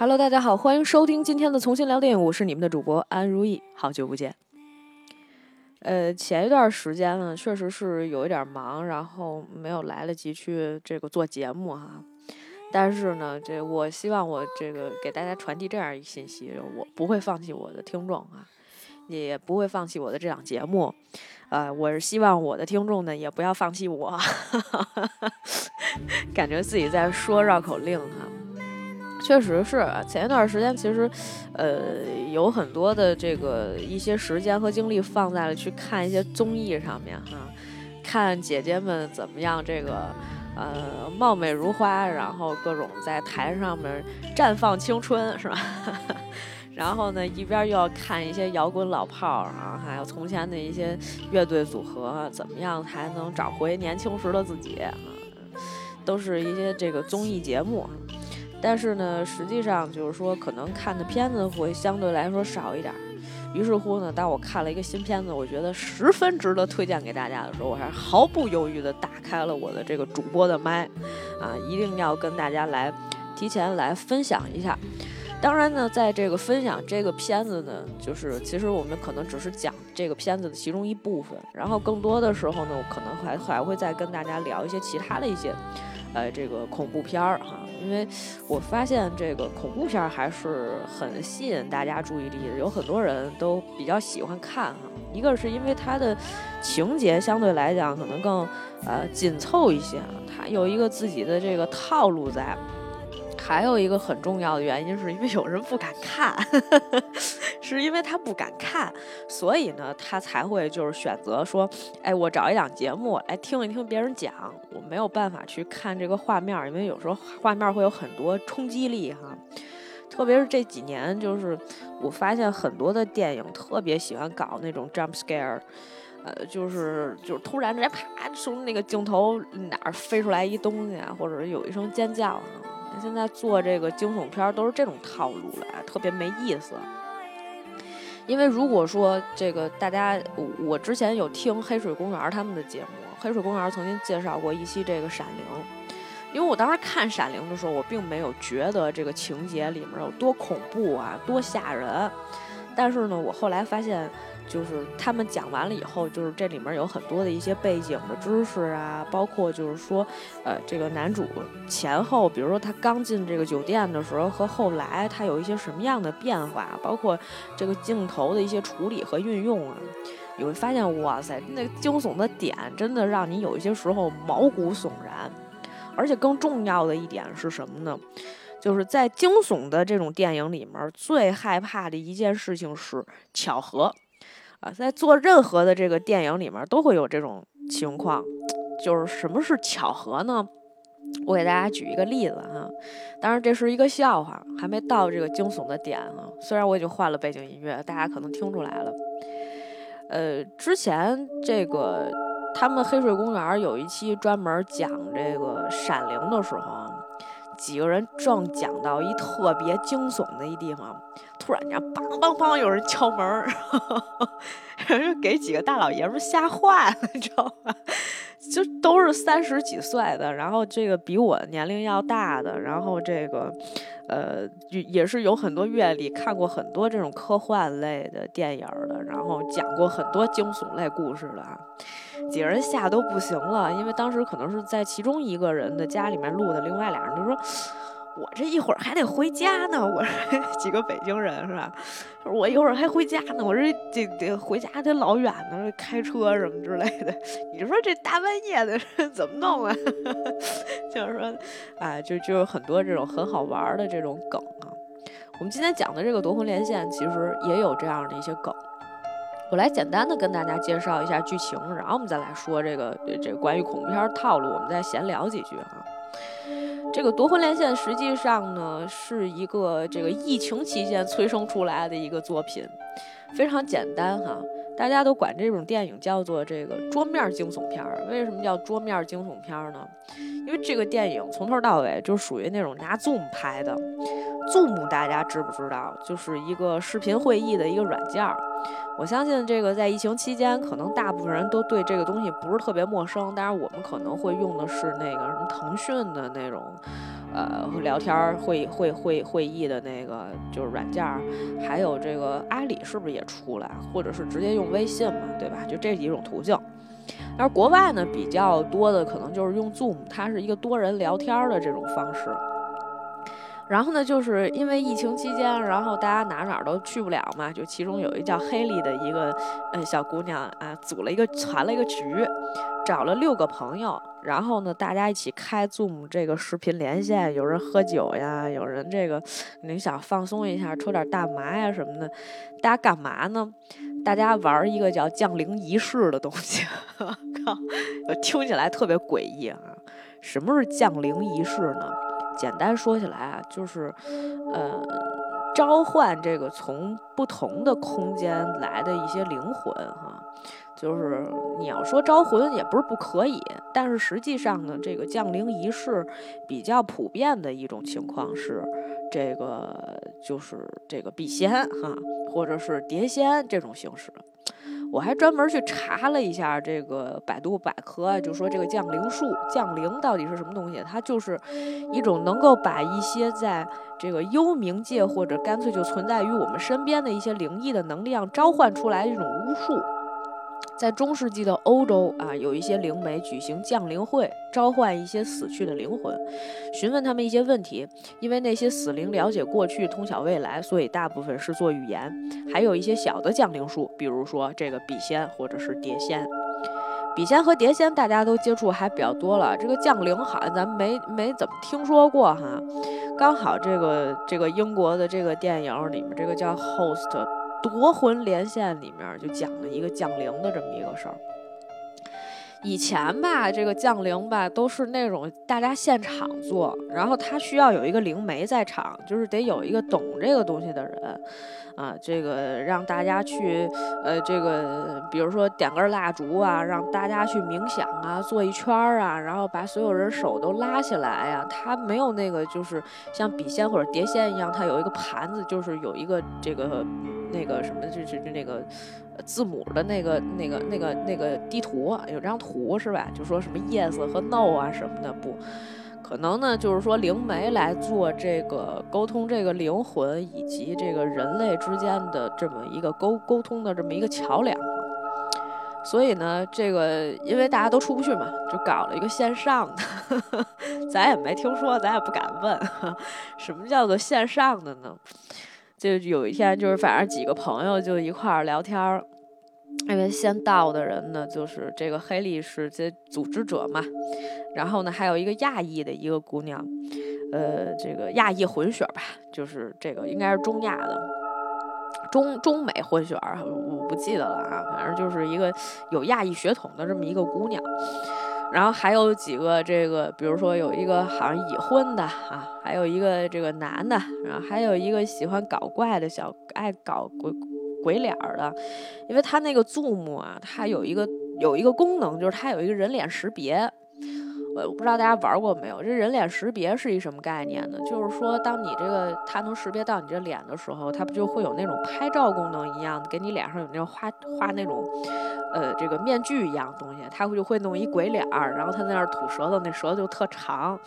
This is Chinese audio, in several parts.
Hello，大家好，欢迎收听今天的重新聊电影，我是你们的主播安如意，好久不见。呃，前一段时间呢，确实是有一点忙，然后没有来得及去这个做节目哈。但是呢，这我希望我这个给大家传递这样一信息，我不会放弃我的听众啊，也不会放弃我的这档节目。呃，我是希望我的听众呢，也不要放弃我，感觉自己在说绕口令哈。确实是前一段时间，其实，呃，有很多的这个一些时间和精力放在了去看一些综艺上面哈，看姐姐们怎么样这个，呃，貌美如花，然后各种在台上面绽放青春是吧？然后呢，一边又要看一些摇滚老炮儿啊，还有从前的一些乐队组合，怎么样才能找回年轻时的自己啊？都是一些这个综艺节目。但是呢，实际上就是说，可能看的片子会相对来说少一点。于是乎呢，当我看了一个新片子，我觉得十分值得推荐给大家的时候，我还是毫不犹豫地打开了我的这个主播的麦，啊，一定要跟大家来提前来分享一下。当然呢，在这个分享这个片子呢，就是其实我们可能只是讲这个片子的其中一部分，然后更多的时候呢，我可能还还会再跟大家聊一些其他的一些。呃，这个恐怖片儿哈，因为我发现这个恐怖片儿还是很吸引大家注意力的，有很多人都比较喜欢看哈。一个是因为它的情节相对来讲可能更呃紧凑一些啊，它有一个自己的这个套路在。还有一个很重要的原因，是因为有人不敢看，是因为他不敢看，所以呢，他才会就是选择说，哎，我找一档节目来听一听别人讲，我没有办法去看这个画面，因为有时候画面会有很多冲击力哈。特别是这几年，就是我发现很多的电影特别喜欢搞那种 jump scare，呃，就是就是突然之间啪从那个镜头哪儿飞出来一东西啊，或者有一声尖叫啊。现在做这个惊悚片都是这种套路了，特别没意思。因为如果说这个大家，我之前有听黑水公园他们的节目，黑水公园曾经介绍过一期这个《闪灵》，因为我当时看《闪灵》的时候，我并没有觉得这个情节里面有多恐怖啊，多吓人。但是呢，我后来发现。就是他们讲完了以后，就是这里面有很多的一些背景的知识啊，包括就是说，呃，这个男主前后，比如说他刚进这个酒店的时候和后来他有一些什么样的变化，包括这个镜头的一些处理和运用啊，你会发现，哇塞，那惊悚的点真的让你有一些时候毛骨悚然。而且更重要的一点是什么呢？就是在惊悚的这种电影里面，最害怕的一件事情是巧合。啊，在做任何的这个电影里面都会有这种情况，就是什么是巧合呢？我给大家举一个例子哈，当然这是一个笑话，还没到这个惊悚的点啊。虽然我已经换了背景音乐，大家可能听出来了。呃，之前这个他们黑水公园有一期专门讲这个闪灵的时候啊。几个人正讲到一特别惊悚的一地方，突然间梆梆梆有人敲门儿，人给几个大老爷们吓坏了，你知道吧？就都是三十几岁的，然后这个比我年龄要大的，然后这个呃也是有很多阅历，看过很多这种科幻类的电影的，然后讲过很多惊悚类故事的啊。几个人吓都不行了，因为当时可能是在其中一个人的家里面录的，另外俩人就说：“我这一会儿还得回家呢。”我说：“几个北京人是吧？我一会儿还回家呢。我这这得回家得老远呢，开车什么之类的。你说这大半夜的怎么弄啊？就是说，哎，就就有很多这种很好玩的这种梗啊。我们今天讲的这个夺魂连线，其实也有这样的一些梗。”我来简单的跟大家介绍一下剧情，然后我们再来说这个这关于恐怖片套路，我们再闲聊几句哈。这个夺魂连线实际上呢是一个这个疫情期间催生出来的一个作品，非常简单哈。大家都管这种电影叫做这个桌面惊悚片儿。为什么叫桌面惊悚片儿呢？因为这个电影从头到尾就属于那种拿 Zoom 拍的。Zoom 大家知不知道？就是一个视频会议的一个软件儿。我相信这个在疫情期间，可能大部分人都对这个东西不是特别陌生。当然，我们可能会用的是那个什么腾讯的那种，呃聊天会会会会议的那个就是软件，还有这个阿里是不是也出来，或者是直接用微信嘛，对吧？就这几种途径。但是国外呢比较多的可能就是用 Zoom，它是一个多人聊天的这种方式。然后呢，就是因为疫情期间，然后大家哪哪都去不了嘛，就其中有一叫黑莉的一个呃小姑娘啊，组了一个攒了一个局，找了六个朋友，然后呢，大家一起开 Zoom 这个视频连线，有人喝酒呀，有人这个你想放松一下，抽点大麻呀什么的，大家干嘛呢？大家玩一个叫降临仪式的东西，我 靠，听起来特别诡异啊！什么是降临仪式呢？简单说起来啊，就是，呃，召唤这个从不同的空间来的一些灵魂哈，就是你要说招魂也不是不可以，但是实际上呢，这个降临仪式比较普遍的一种情况是，这个就是这个笔仙哈，或者是碟仙这种形式。我还专门去查了一下这个百度百科，就说这个降灵术，降灵到底是什么东西？它就是一种能够把一些在这个幽冥界或者干脆就存在于我们身边的一些灵异的能量召唤出来的一种巫术。在中世纪的欧洲啊，有一些灵媒举行降灵会，召唤一些死去的灵魂，询问他们一些问题。因为那些死灵了解过去，通晓未来，所以大部分是做预言。还有一些小的降灵术，比如说这个笔仙或者是碟仙。笔仙和碟仙大家都接触还比较多了，这个降灵好像咱没没怎么听说过哈。刚好这个这个英国的这个电影里面，这个叫 Host。夺魂连线里面就讲了一个降灵的这么一个事儿。以前吧，这个降灵吧都是那种大家现场做，然后他需要有一个灵媒在场，就是得有一个懂这个东西的人，啊，这个让大家去，呃，这个比如说点根蜡烛啊，让大家去冥想啊，做一圈儿啊，然后把所有人手都拉起来呀。他没有那个就是像笔仙或者碟仙一样，他有一个盘子，就是有一个这个。那个什么，就是那个字母的那个、那个、那个、那个地图，有张图是吧？就说什么 yes 和 no 啊什么的，不可能呢。就是说灵媒来做这个沟通，这个灵魂以及这个人类之间的这么一个沟沟通的这么一个桥梁。所以呢，这个因为大家都出不去嘛，就搞了一个线上的，咱也没听说，咱也不敢问，什么叫做线上的呢？就有一天，就是反正几个朋友就一块儿聊天儿，因为先到的人呢，就是这个黑历史这组织者嘛，然后呢，还有一个亚裔的一个姑娘，呃，这个亚裔混血吧，就是这个应该是中亚的，中中美混血儿，我不记得了啊，反正就是一个有亚裔血统的这么一个姑娘。然后还有几个这个，比如说有一个好像已婚的啊，还有一个这个男的，然后还有一个喜欢搞怪的小爱搞鬼鬼脸儿的，因为他那个 Zoom 啊，它有一个有一个功能，就是它有一个人脸识别。我不知道大家玩过没有？这人脸识别是一什么概念呢？就是说，当你这个它能识别到你这脸的时候，它不就会有那种拍照功能一样，给你脸上有那种画画那种，呃，这个面具一样东西，它会就会弄一鬼脸儿，然后他在那儿吐舌头，那舌头就特长。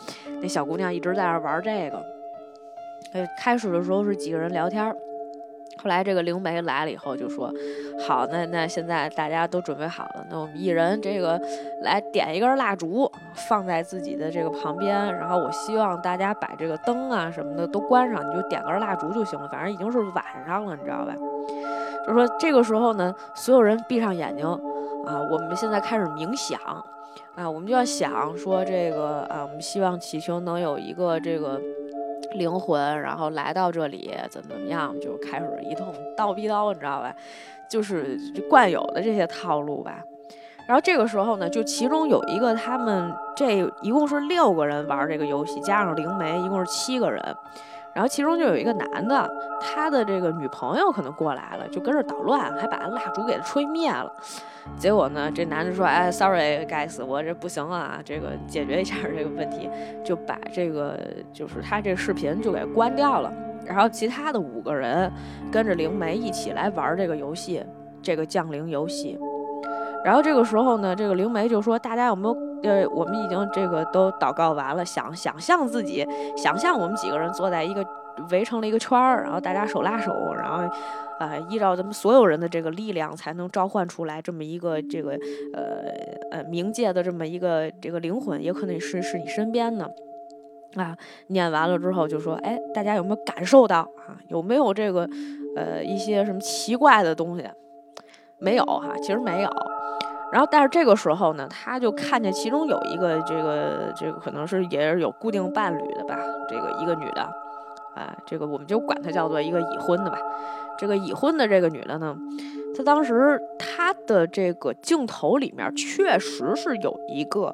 那小姑娘一直在那儿玩这个。呃，开始的时候是几个人聊天。后来这个灵媒来了以后就说：“好，那那现在大家都准备好了，那我们一人这个来点一根蜡烛，放在自己的这个旁边。然后我希望大家把这个灯啊什么的都关上，你就点根蜡烛就行了。反正已经是晚上了，你知道吧？就是说这个时候呢，所有人闭上眼睛啊，我们现在开始冥想啊，我们就要想说这个啊，我们希望祈求能有一个这个。”灵魂，然后来到这里，怎么怎么样，就开始一通叨逼叨，你知道吧？就是惯有的这些套路吧。然后这个时候呢，就其中有一个，他们这一共是六个人玩这个游戏，加上灵媒，一共是七个人。然后其中就有一个男的，他的这个女朋友可能过来了，就跟着捣乱，还把蜡烛给吹灭了。结果呢，这男的说：“哎，sorry，该死，我这不行了啊，这个解决一下这个问题，就把这个就是他这视频就给关掉了。然后其他的五个人跟着灵媒一起来玩这个游戏，这个降灵游戏。然后这个时候呢，这个灵媒就说：大家有没有呃，我们已经这个都祷告完了，想想象自己，想象我们几个人坐在一个围成了一个圈儿，然后大家手拉手，然后，呃，依照咱们所有人的这个力量，才能召唤出来这么一个这个呃呃冥界的这么一个这个灵魂，也可能是是你身边的。啊，念完了之后就说，哎，大家有没有感受到啊？有没有这个，呃，一些什么奇怪的东西？没有哈，其实没有。然后，但是这个时候呢，他就看见其中有一个这个这个可能是也是有固定伴侣的吧，这个一个女的，啊，这个我们就管她叫做一个已婚的吧。这个已婚的这个女的呢，她当时她的这个镜头里面确实是有一个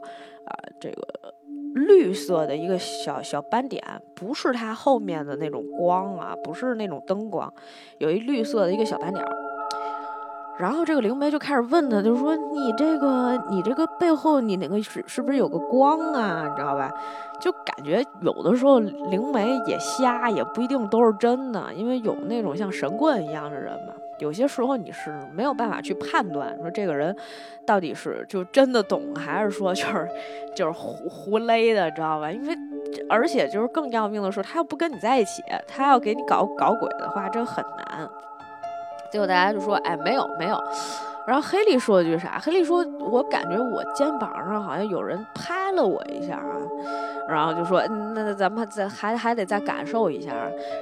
啊，这个。绿色的一个小小斑点，不是她后面的那种光啊，不是那种灯光，有一绿色的一个小斑点。然后这个灵媒就开始问他，就是说你这个你这个背后你那个是是不是有个光啊？你知道吧？就感觉有的时候灵媒也瞎，也不一定都是真的，因为有那种像神棍一样的人嘛。有些时候你是没有办法去判断，说这个人到底是就真的懂，还是说就是 就是胡胡勒的，知道吧？因为而且就是更要命的是，他要不跟你在一起，他要给你搞搞鬼的话，这很难。结果大家就说：“哎，没有没有。”然后黑利说了句啥？黑利说：“我感觉我肩膀上好像有人拍了我一下啊。”然后就说：“那咱们再还还得再感受一下。”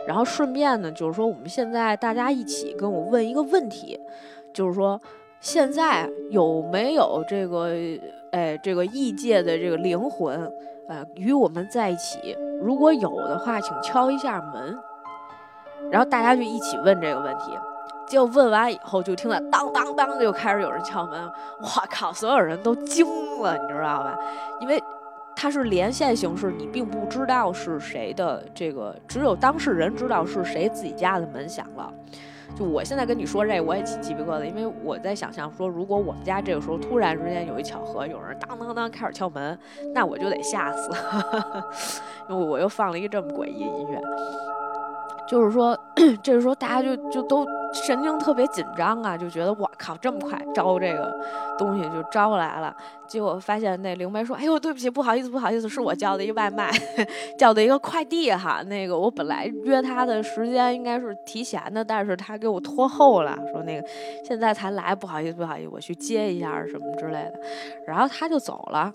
然后顺便呢，就是说我们现在大家一起跟我问一个问题，就是说现在有没有这个哎这个异界的这个灵魂呃与我们在一起？如果有的话，请敲一下门。然后大家就一起问这个问题。结果问完以后，就听到当当当，就开始有人敲门。我靠，所有人都惊了，你知道吧？因为它是连线形式，你并不知道是谁的这个，只有当事人知道是谁自己家的门响了。就我现在跟你说这，我也起鸡皮疙瘩，因为我在想象说，如果我们家这个时候突然之间有一巧合，有人当当当开始敲门，那我就得吓死，因为我又放了一个这么诡异的音乐。就是说，这时候大家就就都神经特别紧张啊，就觉得我靠，这么快招这个东西就招来了。结果发现那灵媒说：“哎呦，对不起，不好意思，不好意思，是我叫的一个外卖，叫的一个快递哈。那个我本来约他的时间应该是提前的，但是他给我拖后了，说那个现在才来，不好意思，不好意思，我去接一下什么之类的。然后他就走了。”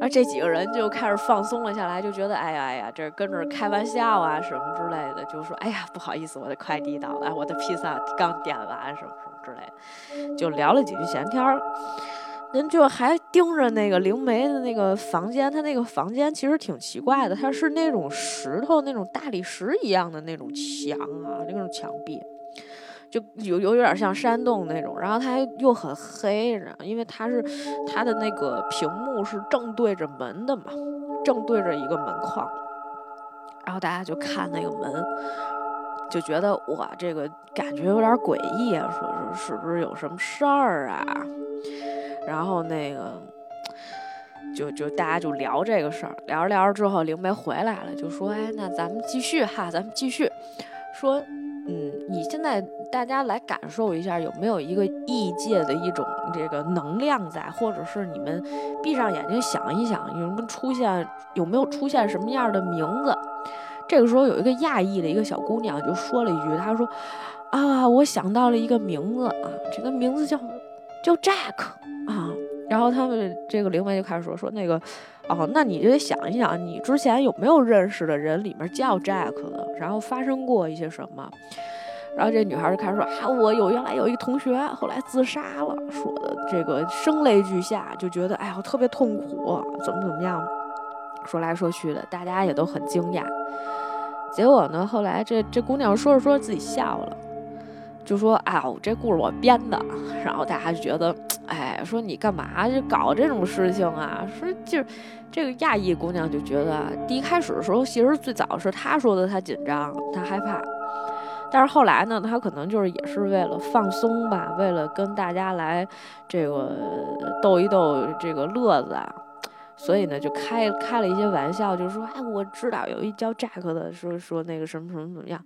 而这几个人就开始放松了下来，就觉得哎呀哎呀，这跟着开玩笑啊什么之类的，就说哎呀不好意思，我的快递到了，我的披萨刚点完什么什么之类的，就聊了几句闲天儿。人就还盯着那个灵媒的那个房间，他那个房间其实挺奇怪的，它是那种石头那种大理石一样的那种墙啊，那种墙壁。就有有有点像山洞那种，然后它又很黑，然后因为它是它的那个屏幕是正对着门的嘛，正对着一个门框，然后大家就看那个门，就觉得哇，这个感觉有点诡异啊，说说是不是有什么事儿啊？然后那个就就大家就聊这个事儿，聊着聊着之后，灵媒回来了，就说：“哎，那咱们继续哈，咱们继续说。”嗯，你现在大家来感受一下，有没有一个异界的一种这个能量在，或者是你们闭上眼睛想一想，有没有出现有没有出现什么样的名字？这个时候有一个亚裔的一个小姑娘就说了一句，她说：“啊，我想到了一个名字啊，这个名字叫叫 Jack 啊。”然后他们这个灵媒就开始说说那个。哦，那你就得想一想，你之前有没有认识的人里面叫 Jack 的，然后发生过一些什么？然后这女孩就开始说啊，我有原来有一个同学，后来自杀了，说的这个声泪俱下，就觉得哎呀，特别痛苦，怎么怎么样，说来说去的，大家也都很惊讶。结果呢，后来这这姑娘说着说着自己笑了。就说啊，我这故事我编的，然后大家就觉得，哎，说你干嘛就搞这种事情啊？说就是这个亚裔姑娘就觉得，第一开始的时候，其实最早是她说的，她紧张，她害怕，但是后来呢，她可能就是也是为了放松吧，为了跟大家来这个逗一逗这个乐子啊，所以呢，就开开了一些玩笑，就说，哎，我知道有一叫 Jack 的，说说那个什么什么怎么样，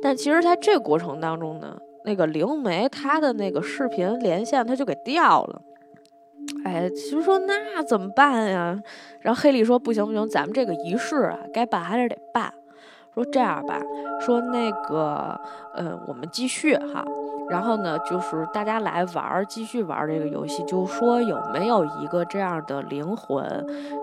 但其实在这个过程当中呢。那个灵媒，他的那个视频连线他就给掉了，哎，其实说那怎么办呀？然后黑莉说不行不行，咱们这个仪式啊，该办还是得办。说这样吧，说那个，呃，我们继续哈。然后呢，就是大家来玩儿，继续玩这个游戏。就说有没有一个这样的灵魂，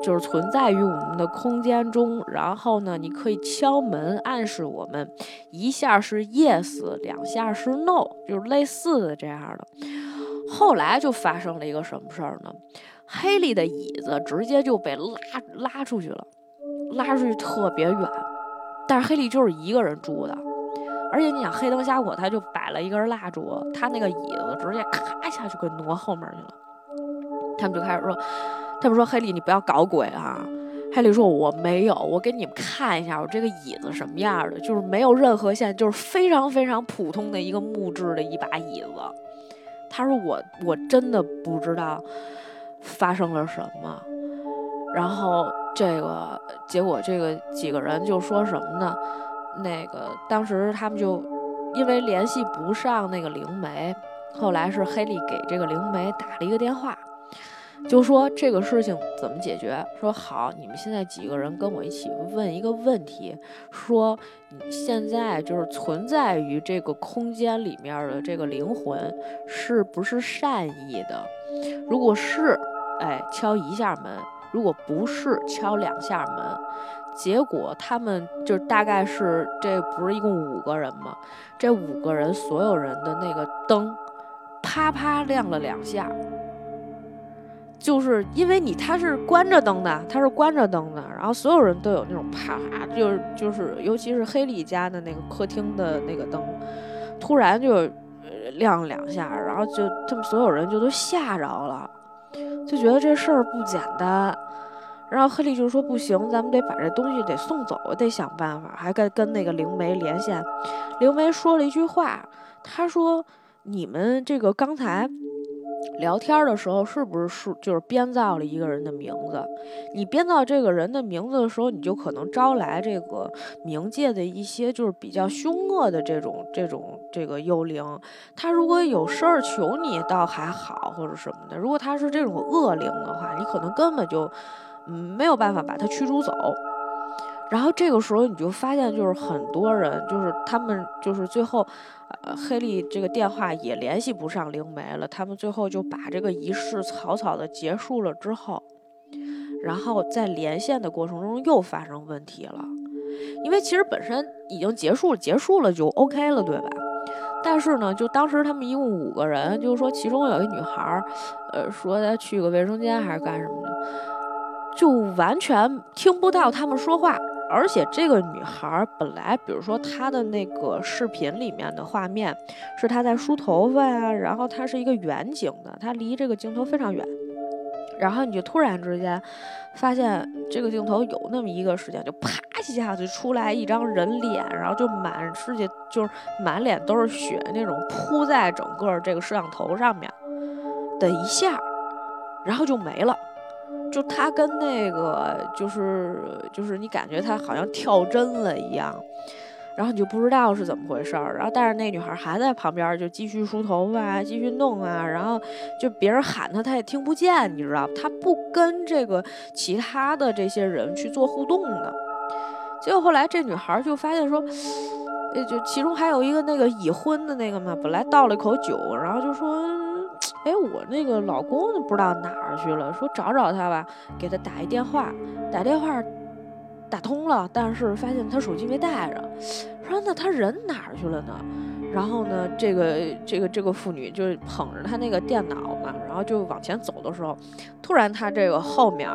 就是存在于我们的空间中。然后呢，你可以敲门暗示我们，一下是 yes，两下是 no，就是类似的这样的。后来就发生了一个什么事儿呢？黑莉的椅子直接就被拉拉出去了，拉出去特别远。但是黑莉就是一个人住的。而且你想黑灯瞎火，他就摆了一根蜡烛，他那个椅子直接咔一下就给挪后面去了。他们就开始说：“他们说黑莉，你不要搞鬼啊！”黑莉说：“我没有，我给你们看一下我这个椅子什么样的，就是没有任何线，就是非常非常普通的一个木质的一把椅子。”他说：“我我真的不知道发生了什么。”然后这个结果，这个几个人就说什么呢？那个当时他们就因为联系不上那个灵媒，后来是黑莉给这个灵媒打了一个电话，就说这个事情怎么解决？说好，你们现在几个人跟我一起问一个问题，说你现在就是存在于这个空间里面的这个灵魂是不是善意的？如果是，哎，敲一下门；如果不是，敲两下门。结果他们就大概是这不是一共五个人吗？这五个人所有人的那个灯，啪啪亮了两下。就是因为你他是关着灯的，他是关着灯的，然后所有人都有那种啪啪，就是就是尤其是黑莉家的那个客厅的那个灯，突然就亮两下，然后就他们所有人就都吓着了，就觉得这事儿不简单。然后黑利就说：“不行，咱们得把这东西得送走，得想办法。”还跟跟那个灵媒连线，灵媒说了一句话，他说：“你们这个刚才聊天的时候，是不是是就是编造了一个人的名字？你编造这个人的名字的时候，你就可能招来这个冥界的一些就是比较凶恶的这种这种这个幽灵。他如果有事儿求你，倒还好，或者什么的。如果他是这种恶灵的话，你可能根本就。”嗯，没有办法把他驱逐走。然后这个时候你就发现，就是很多人，就是他们，就是最后，呃，黑莉这个电话也联系不上灵媒了。他们最后就把这个仪式草草的结束了之后，然后在连线的过程中又发生问题了。因为其实本身已经结束了，结束了就 OK 了，对吧？但是呢，就当时他们一共五个人，就是说其中有一女孩，呃，说她去个卫生间还是干什么。就完全听不到他们说话，而且这个女孩本来，比如说她的那个视频里面的画面是她在梳头发呀，然后她是一个远景的，她离这个镜头非常远，然后你就突然之间发现这个镜头有那么一个时间，就啪一下子出来一张人脸，然后就满世界就是满脸都是血那种扑在整个这个摄像头上面的一下，然后就没了。就他跟那个就是就是你感觉他好像跳针了一样，然后你就不知道是怎么回事儿。然后但是那女孩还在旁边就继续梳头发，继续弄啊。然后就别人喊他，他也听不见，你知道他不跟这个其他的这些人去做互动的。结果后来这女孩就发现说，呃，就其中还有一个那个已婚的那个嘛，本来倒了一口酒，然后就说。哎，我那个老公不知道哪儿去了，说找找他吧，给他打一电话，打电话打通了，但是发现他手机没带着，说那他人哪儿去了呢？然后呢，这个这个这个妇女就捧着他那个电脑嘛，然后就往前走的时候，突然她这个后面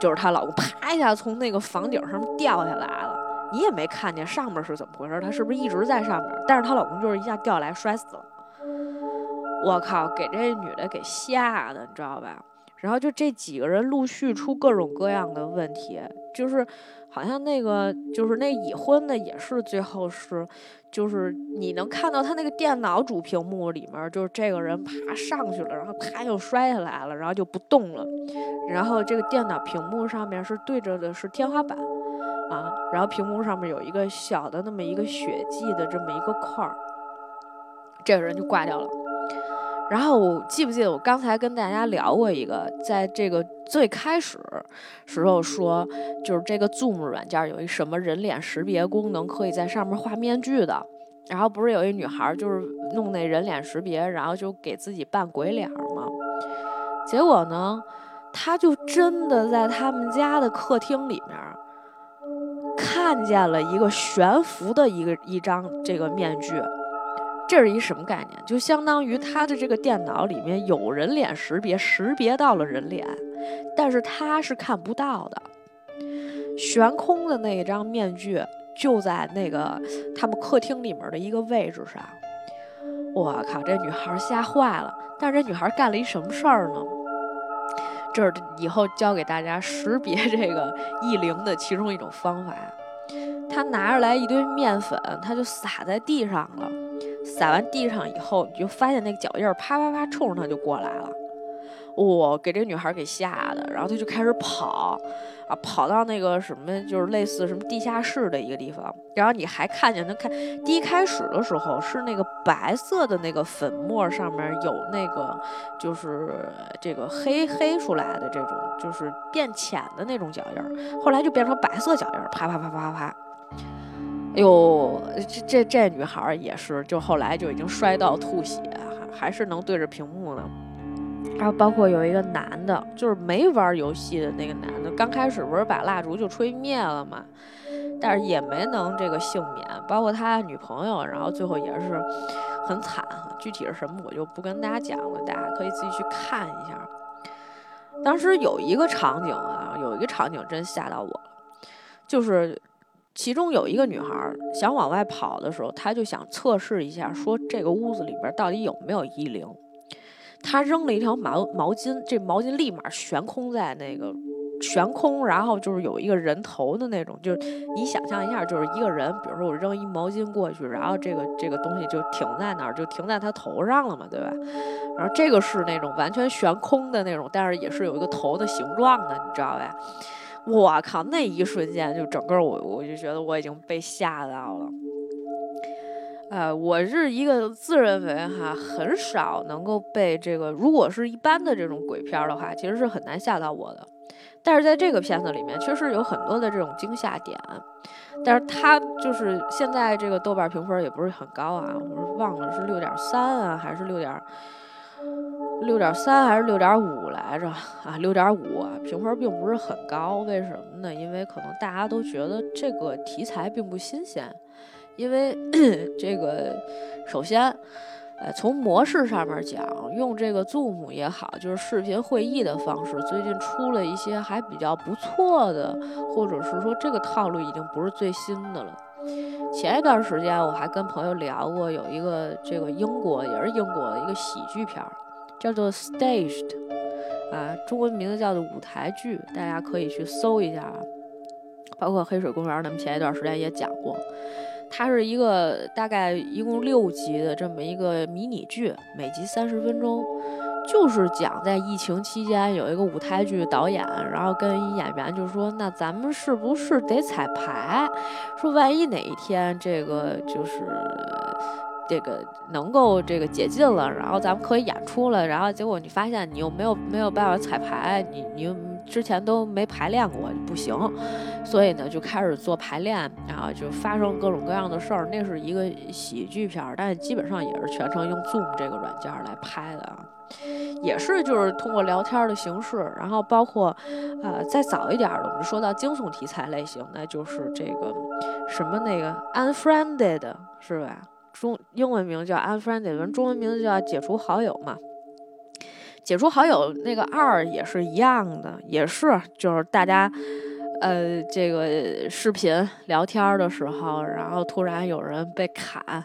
就是她老公，啪一下从那个房顶上掉下来了，你也没看见上面是怎么回事，他是不是一直在上面？但是她老公就是一下掉下来摔死了。我靠，给这女的给吓的，你知道吧？然后就这几个人陆续出各种各样的问题，就是好像那个就是那已婚的也是最后是，就是你能看到他那个电脑主屏幕里面，就是这个人爬上去了，然后啪又摔下来了，然后就不动了，然后这个电脑屏幕上面是对着的是天花板啊，然后屏幕上面有一个小的那么一个血迹的这么一个块儿，这个人就挂掉了。然后我记不记得我刚才跟大家聊过一个，在这个最开始时候说，就是这个 Zoom 软件有一什么人脸识别功能，可以在上面画面具的。然后不是有一女孩就是弄那人脸识别，然后就给自己扮鬼脸吗？结果呢，她就真的在他们家的客厅里面看见了一个悬浮的一个一张这个面具。这是一什么概念？就相当于他的这个电脑里面有人脸识别，识别到了人脸，但是他是看不到的。悬空的那一张面具就在那个他们客厅里面的一个位置上。我靠，这女孩吓坏了。但是这女孩干了一什么事儿呢？这是以后教给大家识别这个异灵的其中一种方法。她拿着来一堆面粉，她就撒在地上了。撒完地上以后，你就发现那个脚印儿啪啪啪冲着他就过来了，哇，给这女孩给吓的，然后她就开始跑，啊，跑到那个什么，就是类似什么地下室的一个地方，然后你还看见她看，第一开始的时候是那个白色的那个粉末上面有那个就是这个黑黑出来的这种，就是变浅的那种脚印儿，后来就变成白色脚印儿，啪啪啪啪啪。哎呦，这这这女孩也是，就后来就已经摔到吐血，还还是能对着屏幕呢。然后包括有一个男的，就是没玩游戏的那个男的，刚开始不是把蜡烛就吹灭了嘛，但是也没能这个幸免。包括他女朋友，然后最后也是很惨，具体是什么我就不跟大家讲了，大家可以自己去看一下。当时有一个场景啊，有一个场景真吓到我了，就是。其中有一个女孩想往外跑的时候，她就想测试一下，说这个屋子里边到底有没有异灵。她扔了一条毛毛巾，这毛巾立马悬空在那个悬空，然后就是有一个人头的那种，就是你想象一下，就是一个人，比如说我扔一毛巾过去，然后这个这个东西就停在那儿，就停在他头上了嘛，对吧？然后这个是那种完全悬空的那种，但是也是有一个头的形状的，你知道呗？我靠！那一瞬间，就整个我我就觉得我已经被吓到了。呃，我是一个自认为哈很少能够被这个，如果是一般的这种鬼片的话，其实是很难吓到我的。但是在这个片子里面，确实有很多的这种惊吓点。但是它就是现在这个豆瓣评分也不是很高啊，我忘了是六点三啊，还是六点。六点三还是六点五来着啊？六点五，评分并不是很高，为什么呢？因为可能大家都觉得这个题材并不新鲜，因为 这个首先，呃，从模式上面讲，用这个 Zoom 也好，就是视频会议的方式，最近出了一些还比较不错的，或者是说这个套路已经不是最新的了。前一段时间我还跟朋友聊过，有一个这个英国也是英国的一个喜剧片儿。叫做 staged，啊，中文名字叫做舞台剧，大家可以去搜一下啊。包括黑水公园，咱们前一段时间也讲过，它是一个大概一共六集的这么一个迷你剧，每集三十分钟，就是讲在疫情期间有一个舞台剧导演，然后跟一演员就说，那咱们是不是得彩排？说万一哪一天这个就是。这个能够这个解禁了，然后咱们可以演出了，然后结果你发现你又没有没有办法彩排，你你之前都没排练过，不行，所以呢就开始做排练，然后就发生各种各样的事儿。那是一个喜剧片，但是基本上也是全程用 Zoom 这个软件来拍的，也是就是通过聊天的形式，然后包括呃再早一点的，我们说到惊悚题材类型，那就是这个什么那个 Unfriended 是吧？中英文名叫 Unfriended，中文名字叫解除好友嘛。解除好友那个二也是一样的，也是就是大家呃这个视频聊天的时候，然后突然有人被砍，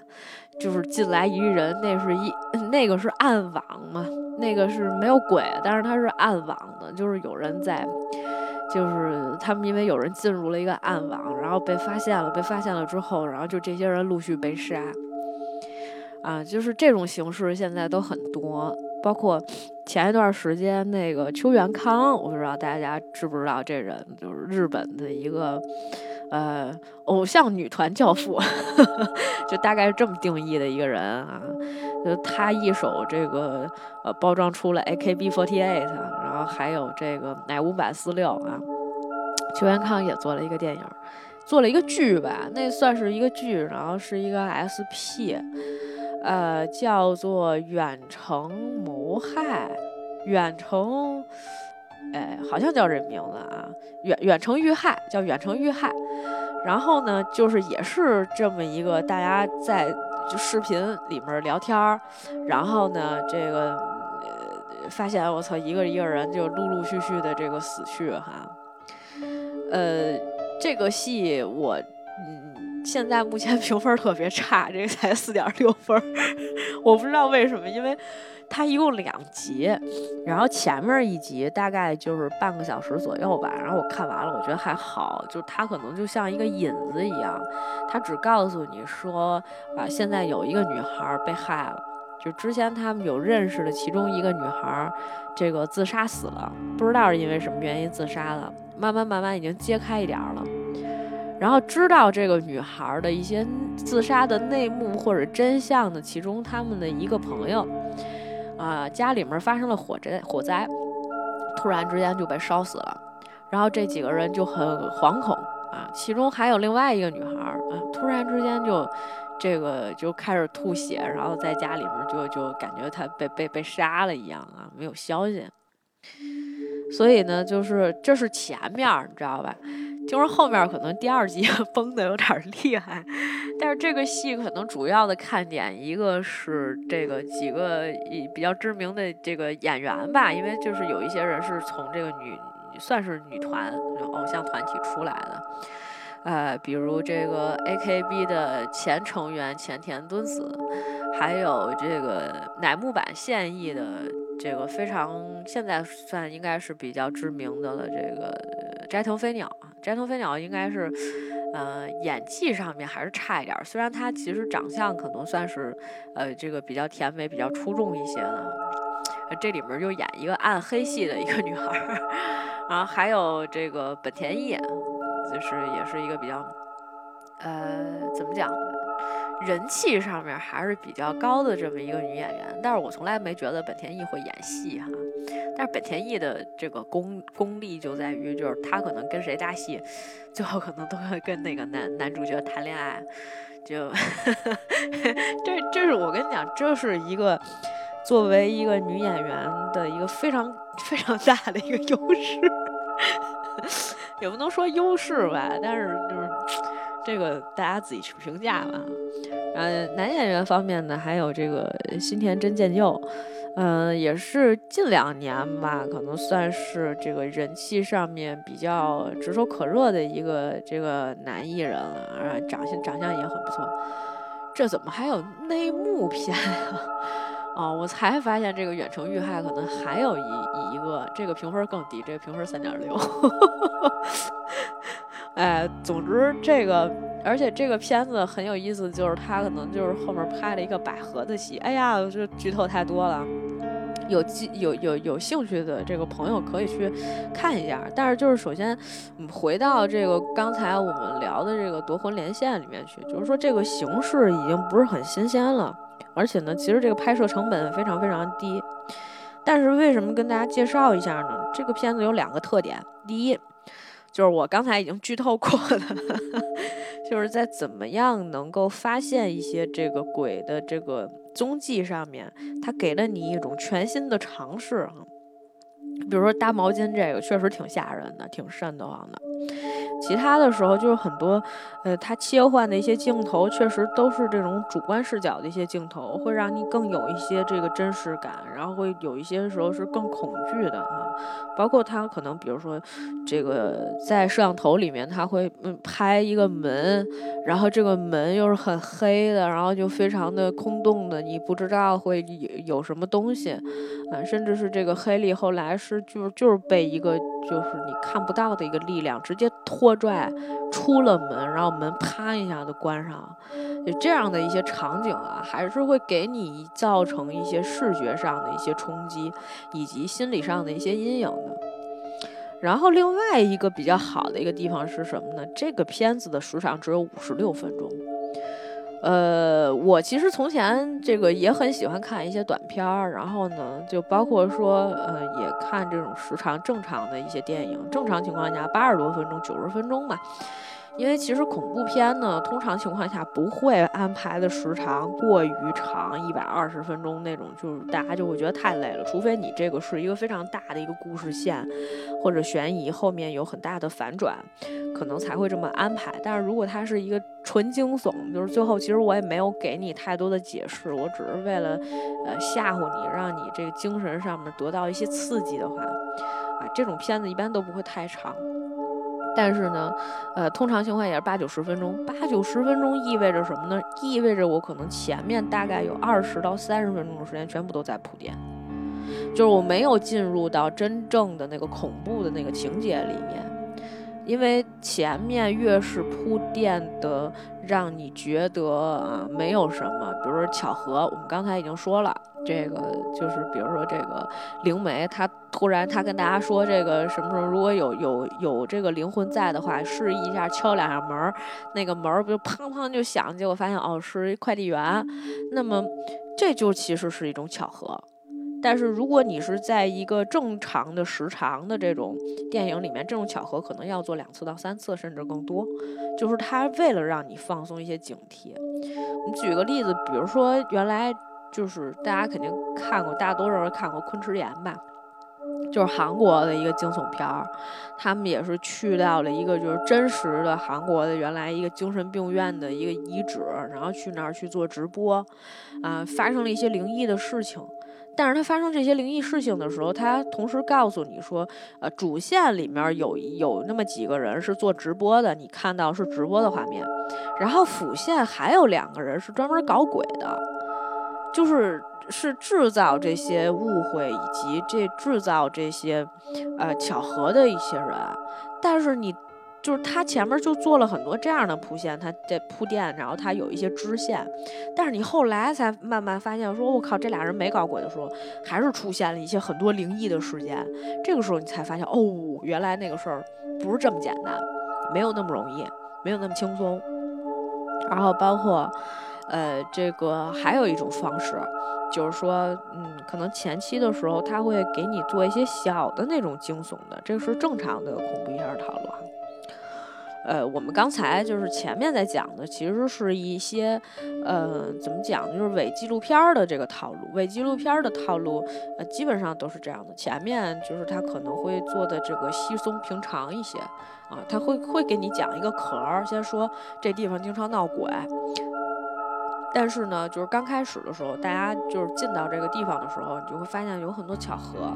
就是进来一人，那是一那个是暗网嘛，那个是没有鬼，但是它是暗网的，就是有人在，就是他们因为有人进入了一个暗网，然后被发现了，被发现了之后，然后就这些人陆续被杀。啊，就是这种形式现在都很多，包括前一段时间那个邱元康，我不知道大家知不知道这人，就是日本的一个呃偶像女团教父，就大概是这么定义的一个人啊。就他一手这个呃包装出了 AKB48，然后还有这个乃木坂四六啊。邱元康也做了一个电影，做了一个剧吧，那算是一个剧，然后是一个 SP，呃，叫做《远程谋害》，远程，哎，好像叫这名字啊，远远程遇害，叫远程遇害。然后呢，就是也是这么一个大家在就视频里面聊天儿，然后呢，这个呃发现我操，一个一个人就陆陆续续的这个死去哈。呃，这个戏我，现在目前评分特别差，这个才四点六分，我不知道为什么，因为它一共两集，然后前面一集大概就是半个小时左右吧，然后我看完了，我觉得还好，就它可能就像一个引子一样，它只告诉你说啊，现在有一个女孩被害了，就之前他们有认识的其中一个女孩，这个自杀死了，不知道是因为什么原因自杀的。慢慢慢慢已经揭开一点了，然后知道这个女孩的一些自杀的内幕或者真相的，其中他们的一个朋友，啊，家里面发生了火灾，火灾，突然之间就被烧死了，然后这几个人就很惶恐啊，其中还有另外一个女孩啊，突然之间就这个就开始吐血，然后在家里面就就感觉她被被被杀了一样啊，没有消息。所以呢，就是这是前面，你知道吧？就是后面可能第二集 崩的有点厉害，但是这个戏可能主要的看点，一个是这个几个比较知名的这个演员吧，因为就是有一些人是从这个女算是女团偶像团体出来的，呃，比如这个 AKB 的前成员前田敦子，还有这个乃木坂现役的。这个非常现在算应该是比较知名的了。这个斋藤飞鸟，斋藤飞鸟应该是，呃，演技上面还是差一点。虽然他其实长相可能算是，呃，这个比较甜美、比较出众一些的。这里面就演一个暗黑系的一个女孩，然后还有这个本田翼，就是也是一个比较，呃，怎么讲？人气上面还是比较高的这么一个女演员，但是我从来没觉得本田翼会演戏哈。但是本田翼的这个功功力就在于，就是她可能跟谁搭戏，最后可能都会跟那个男男主角谈恋爱。就 这，这是我跟你讲，这是一个作为一个女演员的一个非常非常大的一个优势，也不能说优势吧，但是就是。这个大家自己去评价吧。呃，男演员方面呢，还有这个新田真剑佑，嗯，也是近两年吧，可能算是这个人气上面比较炙手可热的一个这个男艺人了，长相长相也很不错。这怎么还有内幕片呀？哦，我才发现这个远程遇害可能还有一一个，这个评分更低，这个评分三点六。哎，总之这个，而且这个片子很有意思，就是他可能就是后面拍了一个百合的戏。哎呀，这剧透太多了，有记有有有兴趣的这个朋友可以去看一下。但是就是首先，回到这个刚才我们聊的这个夺魂连线里面去，就是说这个形式已经不是很新鲜了，而且呢，其实这个拍摄成本非常非常低。但是为什么跟大家介绍一下呢？这个片子有两个特点，第一。就是我刚才已经剧透过了，就是在怎么样能够发现一些这个鬼的这个踪迹上面，它给了你一种全新的尝试哈。比如说搭毛巾这个，确实挺吓人的，挺瘆得慌的。其他的时候就是很多，呃，它切换的一些镜头确实都是这种主观视角的一些镜头，会让你更有一些这个真实感，然后会有一些时候是更恐惧的啊。包括它可能，比如说这个在摄像头里面，它会嗯拍一个门，然后这个门又是很黑的，然后就非常的空洞的，你不知道会有有什么东西啊，甚至是这个黑里后来是就就是被一个就是你看不到的一个力量，直接拖拽出了门，然后门啪一下子关上，就这样的一些场景啊，还是会给你造成一些视觉上的一些冲击，以及心理上的一些阴影的。然后另外一个比较好的一个地方是什么呢？这个片子的时长只有五十六分钟。呃，我其实从前这个也很喜欢看一些短片儿，然后呢，就包括说，呃，也看这种时长正常的一些电影，正常情况下八十多分钟、九十分钟吧。因为其实恐怖片呢，通常情况下不会安排的时长过于长，一百二十分钟那种，就是大家就会觉得太累了。除非你这个是一个非常大的一个故事线，或者悬疑后面有很大的反转，可能才会这么安排。但是如果它是一个纯惊悚，就是最后其实我也没有给你太多的解释，我只是为了呃吓唬你，让你这个精神上面得到一些刺激的话，啊，这种片子一般都不会太长。但是呢，呃，通常情况也是八九十分钟。八九十分钟意味着什么呢？意味着我可能前面大概有二十到三十分钟的时间全部都在铺垫，就是我没有进入到真正的那个恐怖的那个情节里面。因为前面越是铺垫的，让你觉得啊没有什么，比如说巧合，我们刚才已经说了，这个就是比如说这个灵媒，他突然他跟大家说这个什么时候如果有有有这个灵魂在的话，示意一下敲两下门，那个门不就砰砰就响，结果发现哦是一快递员，那么这就其实是一种巧合。但是如果你是在一个正常的时长的这种电影里面，这种巧合可能要做两次到三次，甚至更多。就是他为了让你放松一些警惕。我们举个例子，比如说原来就是大家肯定看过，大多数人看过《昆池岩》吧，就是韩国的一个惊悚片儿。他们也是去到了一个就是真实的韩国的原来一个精神病院的一个遗址，然后去那儿去做直播，啊，发生了一些灵异的事情。但是他发生这些灵异事情的时候，他同时告诉你说，呃，主线里面有有那么几个人是做直播的，你看到是直播的画面，然后辅线还有两个人是专门搞鬼的，就是是制造这些误会以及这制造这些呃巧合的一些人，但是你。就是他前面就做了很多这样的铺线，他在铺垫，然后他有一些支线，但是你后来才慢慢发现，说我靠，这俩人没搞鬼的时候，还是出现了一些很多灵异的事件。这个时候你才发现，哦，原来那个事儿不是这么简单，没有那么容易，没有那么轻松。然后包括，呃，这个还有一种方式，就是说，嗯，可能前期的时候他会给你做一些小的那种惊悚的，这个是正常的恐怖片套路。呃，我们刚才就是前面在讲的，其实是一些，呃，怎么讲，就是伪纪录片的这个套路。伪纪录片的套路，呃，基本上都是这样的。前面就是他可能会做的这个稀松平常一些，啊，他会会给你讲一个壳儿，先说这地方经常闹鬼。但是呢，就是刚开始的时候，大家就是进到这个地方的时候，你就会发现有很多巧合，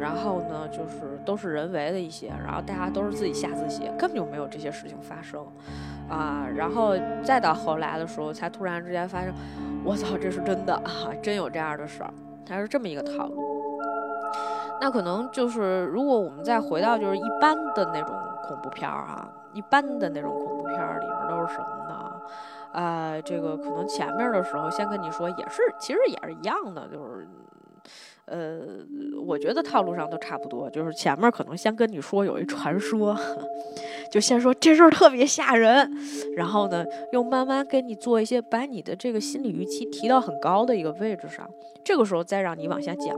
然后呢，就是都是人为的一些，然后大家都是自己吓自己，根本就没有这些事情发生，啊，然后再到后来的时候，才突然之间发生，我操，这是真的啊，真有这样的事儿，它是这么一个套路。那可能就是如果我们再回到就是一般的那种恐怖片儿啊，一般的那种恐怖片儿里面都是什么呢？啊，这个可能前面的时候先跟你说也是，其实也是一样的，就是，呃，我觉得套路上都差不多，就是前面可能先跟你说有一传说，就先说这事儿特别吓人，然后呢，又慢慢给你做一些，把你的这个心理预期提到很高的一个位置上，这个时候再让你往下降，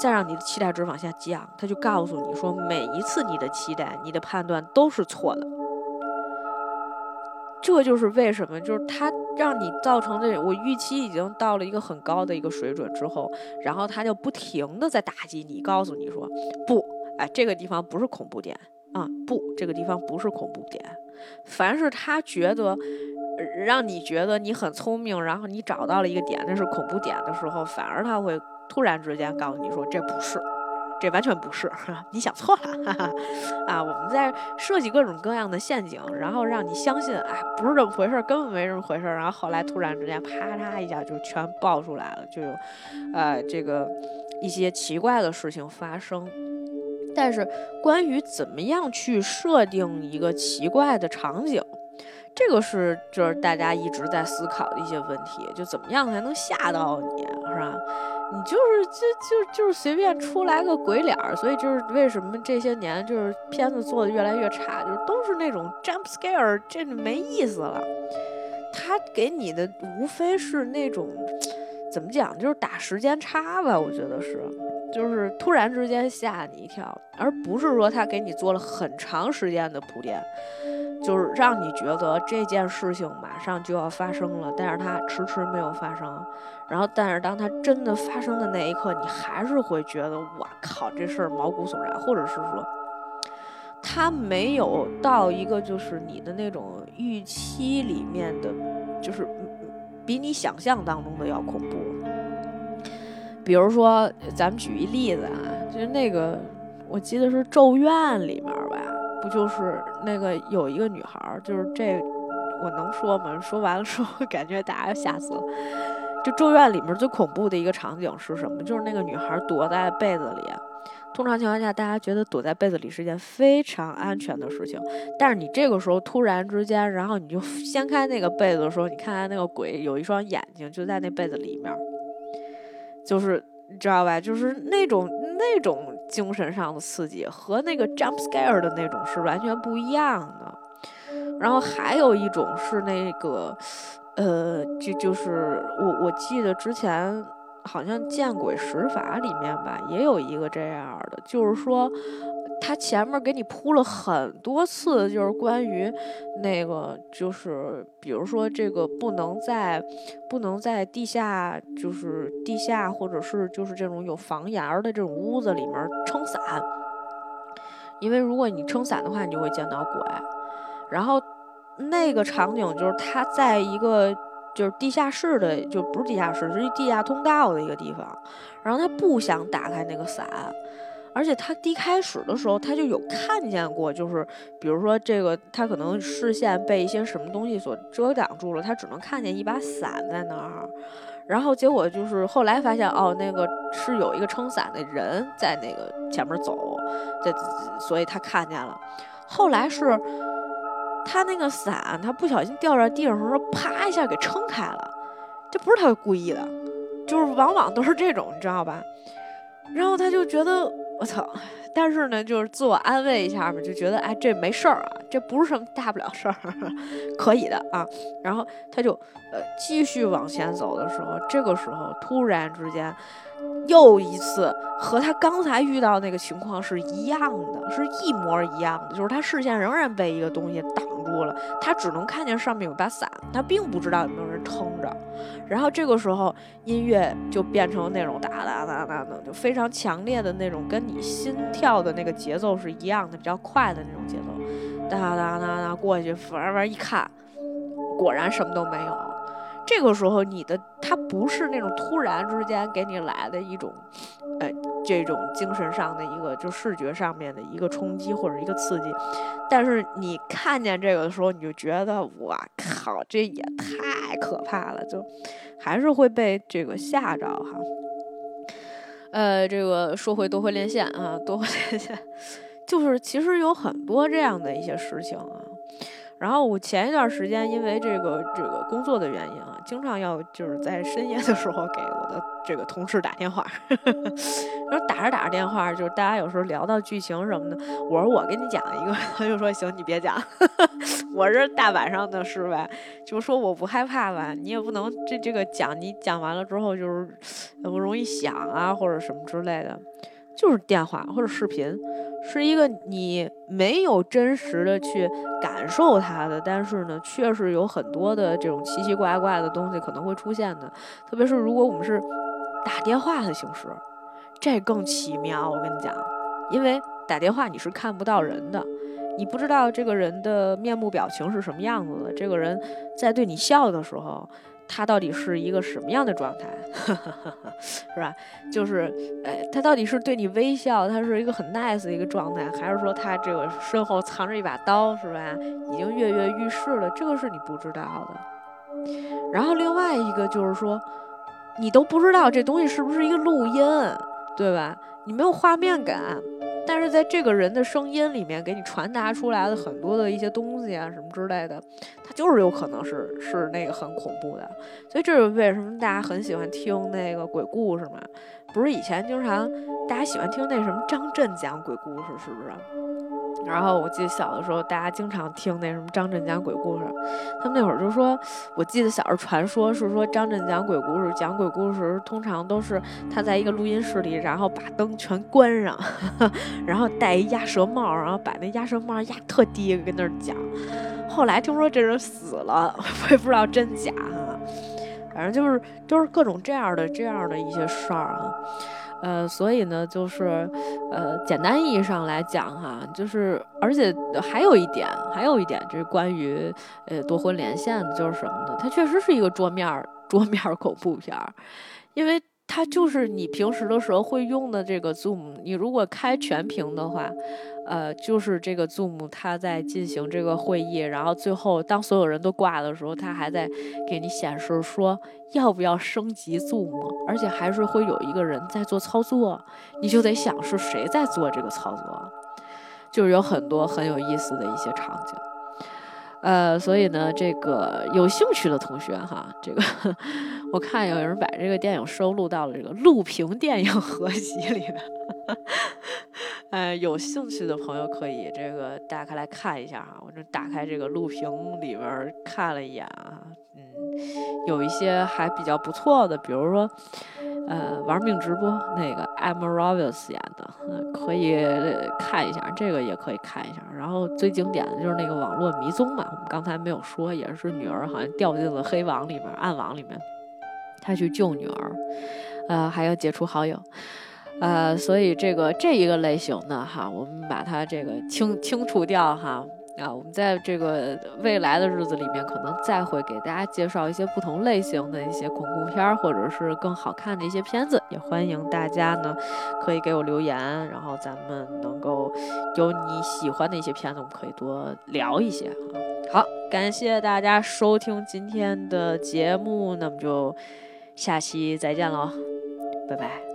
再让你的期待值往下降，他就告诉你说，每一次你的期待、你的判断都是错的。这就是为什么，就是他让你造成这，我预期已经到了一个很高的一个水准之后，然后他就不停的在打击你，告诉你说，不，哎，这个地方不是恐怖点啊，不，这个地方不是恐怖点。凡是他觉得让你觉得你很聪明，然后你找到了一个点，那是恐怖点的时候，反而他会突然之间告诉你说，这不是。这完全不是，你想错了，啊，我们在设计各种各样的陷阱，然后让你相信，哎，不是这么回事，根本没这么回事，然后后来突然之间，啪嚓一下就全爆出来了，就有，呃，这个一些奇怪的事情发生。但是关于怎么样去设定一个奇怪的场景，这个是就是大家一直在思考的一些问题，就怎么样才能吓到你，是吧？你就是就就就是随便出来个鬼脸儿，所以就是为什么这些年就是片子做的越来越差，就是都是那种 jump scare，这就没意思了。他给你的无非是那种怎么讲，就是打时间差吧，我觉得是，就是突然之间吓你一跳，而不是说他给你做了很长时间的铺垫。就是让你觉得这件事情马上就要发生了，但是它迟迟没有发生。然后，但是当它真的发生的那一刻，你还是会觉得，我靠，这事儿毛骨悚然，或者是说，它没有到一个就是你的那种预期里面的，就是比你想象当中的要恐怖。比如说，咱们举一例子啊，就是那个，我记得是《咒怨》里面吧。不就是那个有一个女孩儿，就是这，我能说吗？说完了之后，感觉大家要吓死了。就《咒怨》里面最恐怖的一个场景是什么？就是那个女孩躲在被子里。通常情况下，大家觉得躲在被子里是件非常安全的事情。但是你这个时候突然之间，然后你就 掀开那个被子的时候，你看见那个鬼有一双眼睛就在那被子里面，就是你知道吧？就是那种那种。精神上的刺激和那个 jump scare 的那种是完全不一样的。然后还有一种是那个，呃，就就是我我记得之前好像《见鬼十法》里面吧，也有一个这样的，就是说。他前面给你铺了很多次，就是关于那个，就是比如说这个不能在不能在地下，就是地下或者是就是这种有房檐的这种屋子里面撑伞，因为如果你撑伞的话，你就会见到鬼。然后那个场景就是他在一个就是地下室的，就不是地下室，是地下通道的一个地方，然后他不想打开那个伞。而且他第一开始的时候，他就有看见过，就是比如说这个，他可能视线被一些什么东西所遮挡住了，他只能看见一把伞在那儿。然后结果就是后来发现，哦，那个是有一个撑伞的人在那个前面走，在所以他看见了。后来是他那个伞，他不小心掉在地上的时候，啪一下给撑开了。这不是他故意的，就是往往都是这种，你知道吧？然后他就觉得。我操！但是呢，就是自我安慰一下嘛，就觉得哎，这没事儿啊，这不是什么大不了事儿，可以的啊。然后他就呃继续往前走的时候，这个时候突然之间。又一次和他刚才遇到那个情况是一样的，是一模一样的，就是他视线仍然被一个东西挡了，他只能看见上面有把伞，他并不知道有没有人撑着。然后这个时候音乐就变成那种哒哒哒哒的，就非常强烈的那种，跟你心跳的那个节奏是一样的，比较快的那种节奏，哒哒哒哒过去，玩玩一看，果然什么都没有。这个时候，你的它不是那种突然之间给你来的一种，呃，这种精神上的一个，就视觉上面的一个冲击或者一个刺激，但是你看见这个的时候，你就觉得，我靠，这也太可怕了，就还是会被这个吓着哈。呃，这个说回多回连线啊，多回连线，就是其实有很多这样的一些事情啊。然后我前一段时间因为这个这个工作的原因啊，经常要就是在深夜的时候给我的这个同事打电话，然后打着打着电话，就是大家有时候聊到剧情什么的，我说我给你讲一个，他就说行，你别讲，我是大晚上的是呗，就说我不害怕吧，你也不能这这个讲，你讲完了之后就是不容易响啊或者什么之类的。就是电话或者视频，是一个你没有真实的去感受它的，但是呢，确实有很多的这种奇奇怪怪的东西可能会出现的。特别是如果我们是打电话的形式，这更奇妙。我跟你讲，因为打电话你是看不到人的，你不知道这个人的面目表情是什么样子的，这个人在对你笑的时候。他到底是一个什么样的状态，是吧？就是，哎，他到底是对你微笑，他是一个很 nice 的一个状态，还是说他这个身后藏着一把刀，是吧？已经跃跃欲试了，这个是你不知道的。然后另外一个就是说，你都不知道这东西是不是一个录音，对吧？你没有画面感，但是在这个人的声音里面给你传达出来的很多的一些东西啊什么之类的，它就是有可能是是那个很恐怖的。所以这是为什么大家很喜欢听那个鬼故事嘛？不是以前经常大家喜欢听那什么张震讲鬼故事，是不是？然后我记得小的时候，大家经常听那什么张震讲鬼故事。他们那会儿就说，我记得小时候传说是说张震讲鬼故事，讲鬼故事通常都是他在一个录音室里，然后把灯全关上，然后戴一鸭舌帽，然后把那鸭舌帽压特低，跟那儿讲。后来听说这人死了，我也不知道真假哈。反正就是都是各种这样的这样的一些事儿啊。呃，所以呢，就是，呃，简单意义上来讲哈，就是，而且还有一点，还有一点，就是关于呃夺魂连线的，就是什么呢？它确实是一个桌面桌面恐怖片儿，因为。它就是你平时的时候会用的这个 Zoom，你如果开全屏的话，呃，就是这个 Zoom 它在进行这个会议，然后最后当所有人都挂的时候，它还在给你显示说要不要升级 Zoom，而且还是会有一个人在做操作，你就得想是谁在做这个操作，就是有很多很有意思的一些场景。呃，所以呢，这个有兴趣的同学哈，这个我看有人把这个电影收录到了这个录屏电影合集里面。呃，有兴趣的朋友可以这个打开来看一下哈。我这打开这个录屏里边看了一眼啊，嗯，有一些还比较不错的，比如说。呃，玩命直播那个 Emma Roberts 演的，可以看一下，这个也可以看一下。然后最经典的就是那个网络迷踪嘛，我们刚才没有说，也是女儿好像掉进了黑网里面、暗网里面，他去救女儿，呃，还要解除好友，呃，所以这个这一个类型的哈，我们把它这个清清除掉哈。啊，我们在这个未来的日子里面，可能再会给大家介绍一些不同类型的一些恐怖片，或者是更好看的一些片子。也欢迎大家呢，可以给我留言，然后咱们能够有你喜欢的一些片子，我们可以多聊一些啊。好，感谢大家收听今天的节目，那么就下期再见喽，拜拜。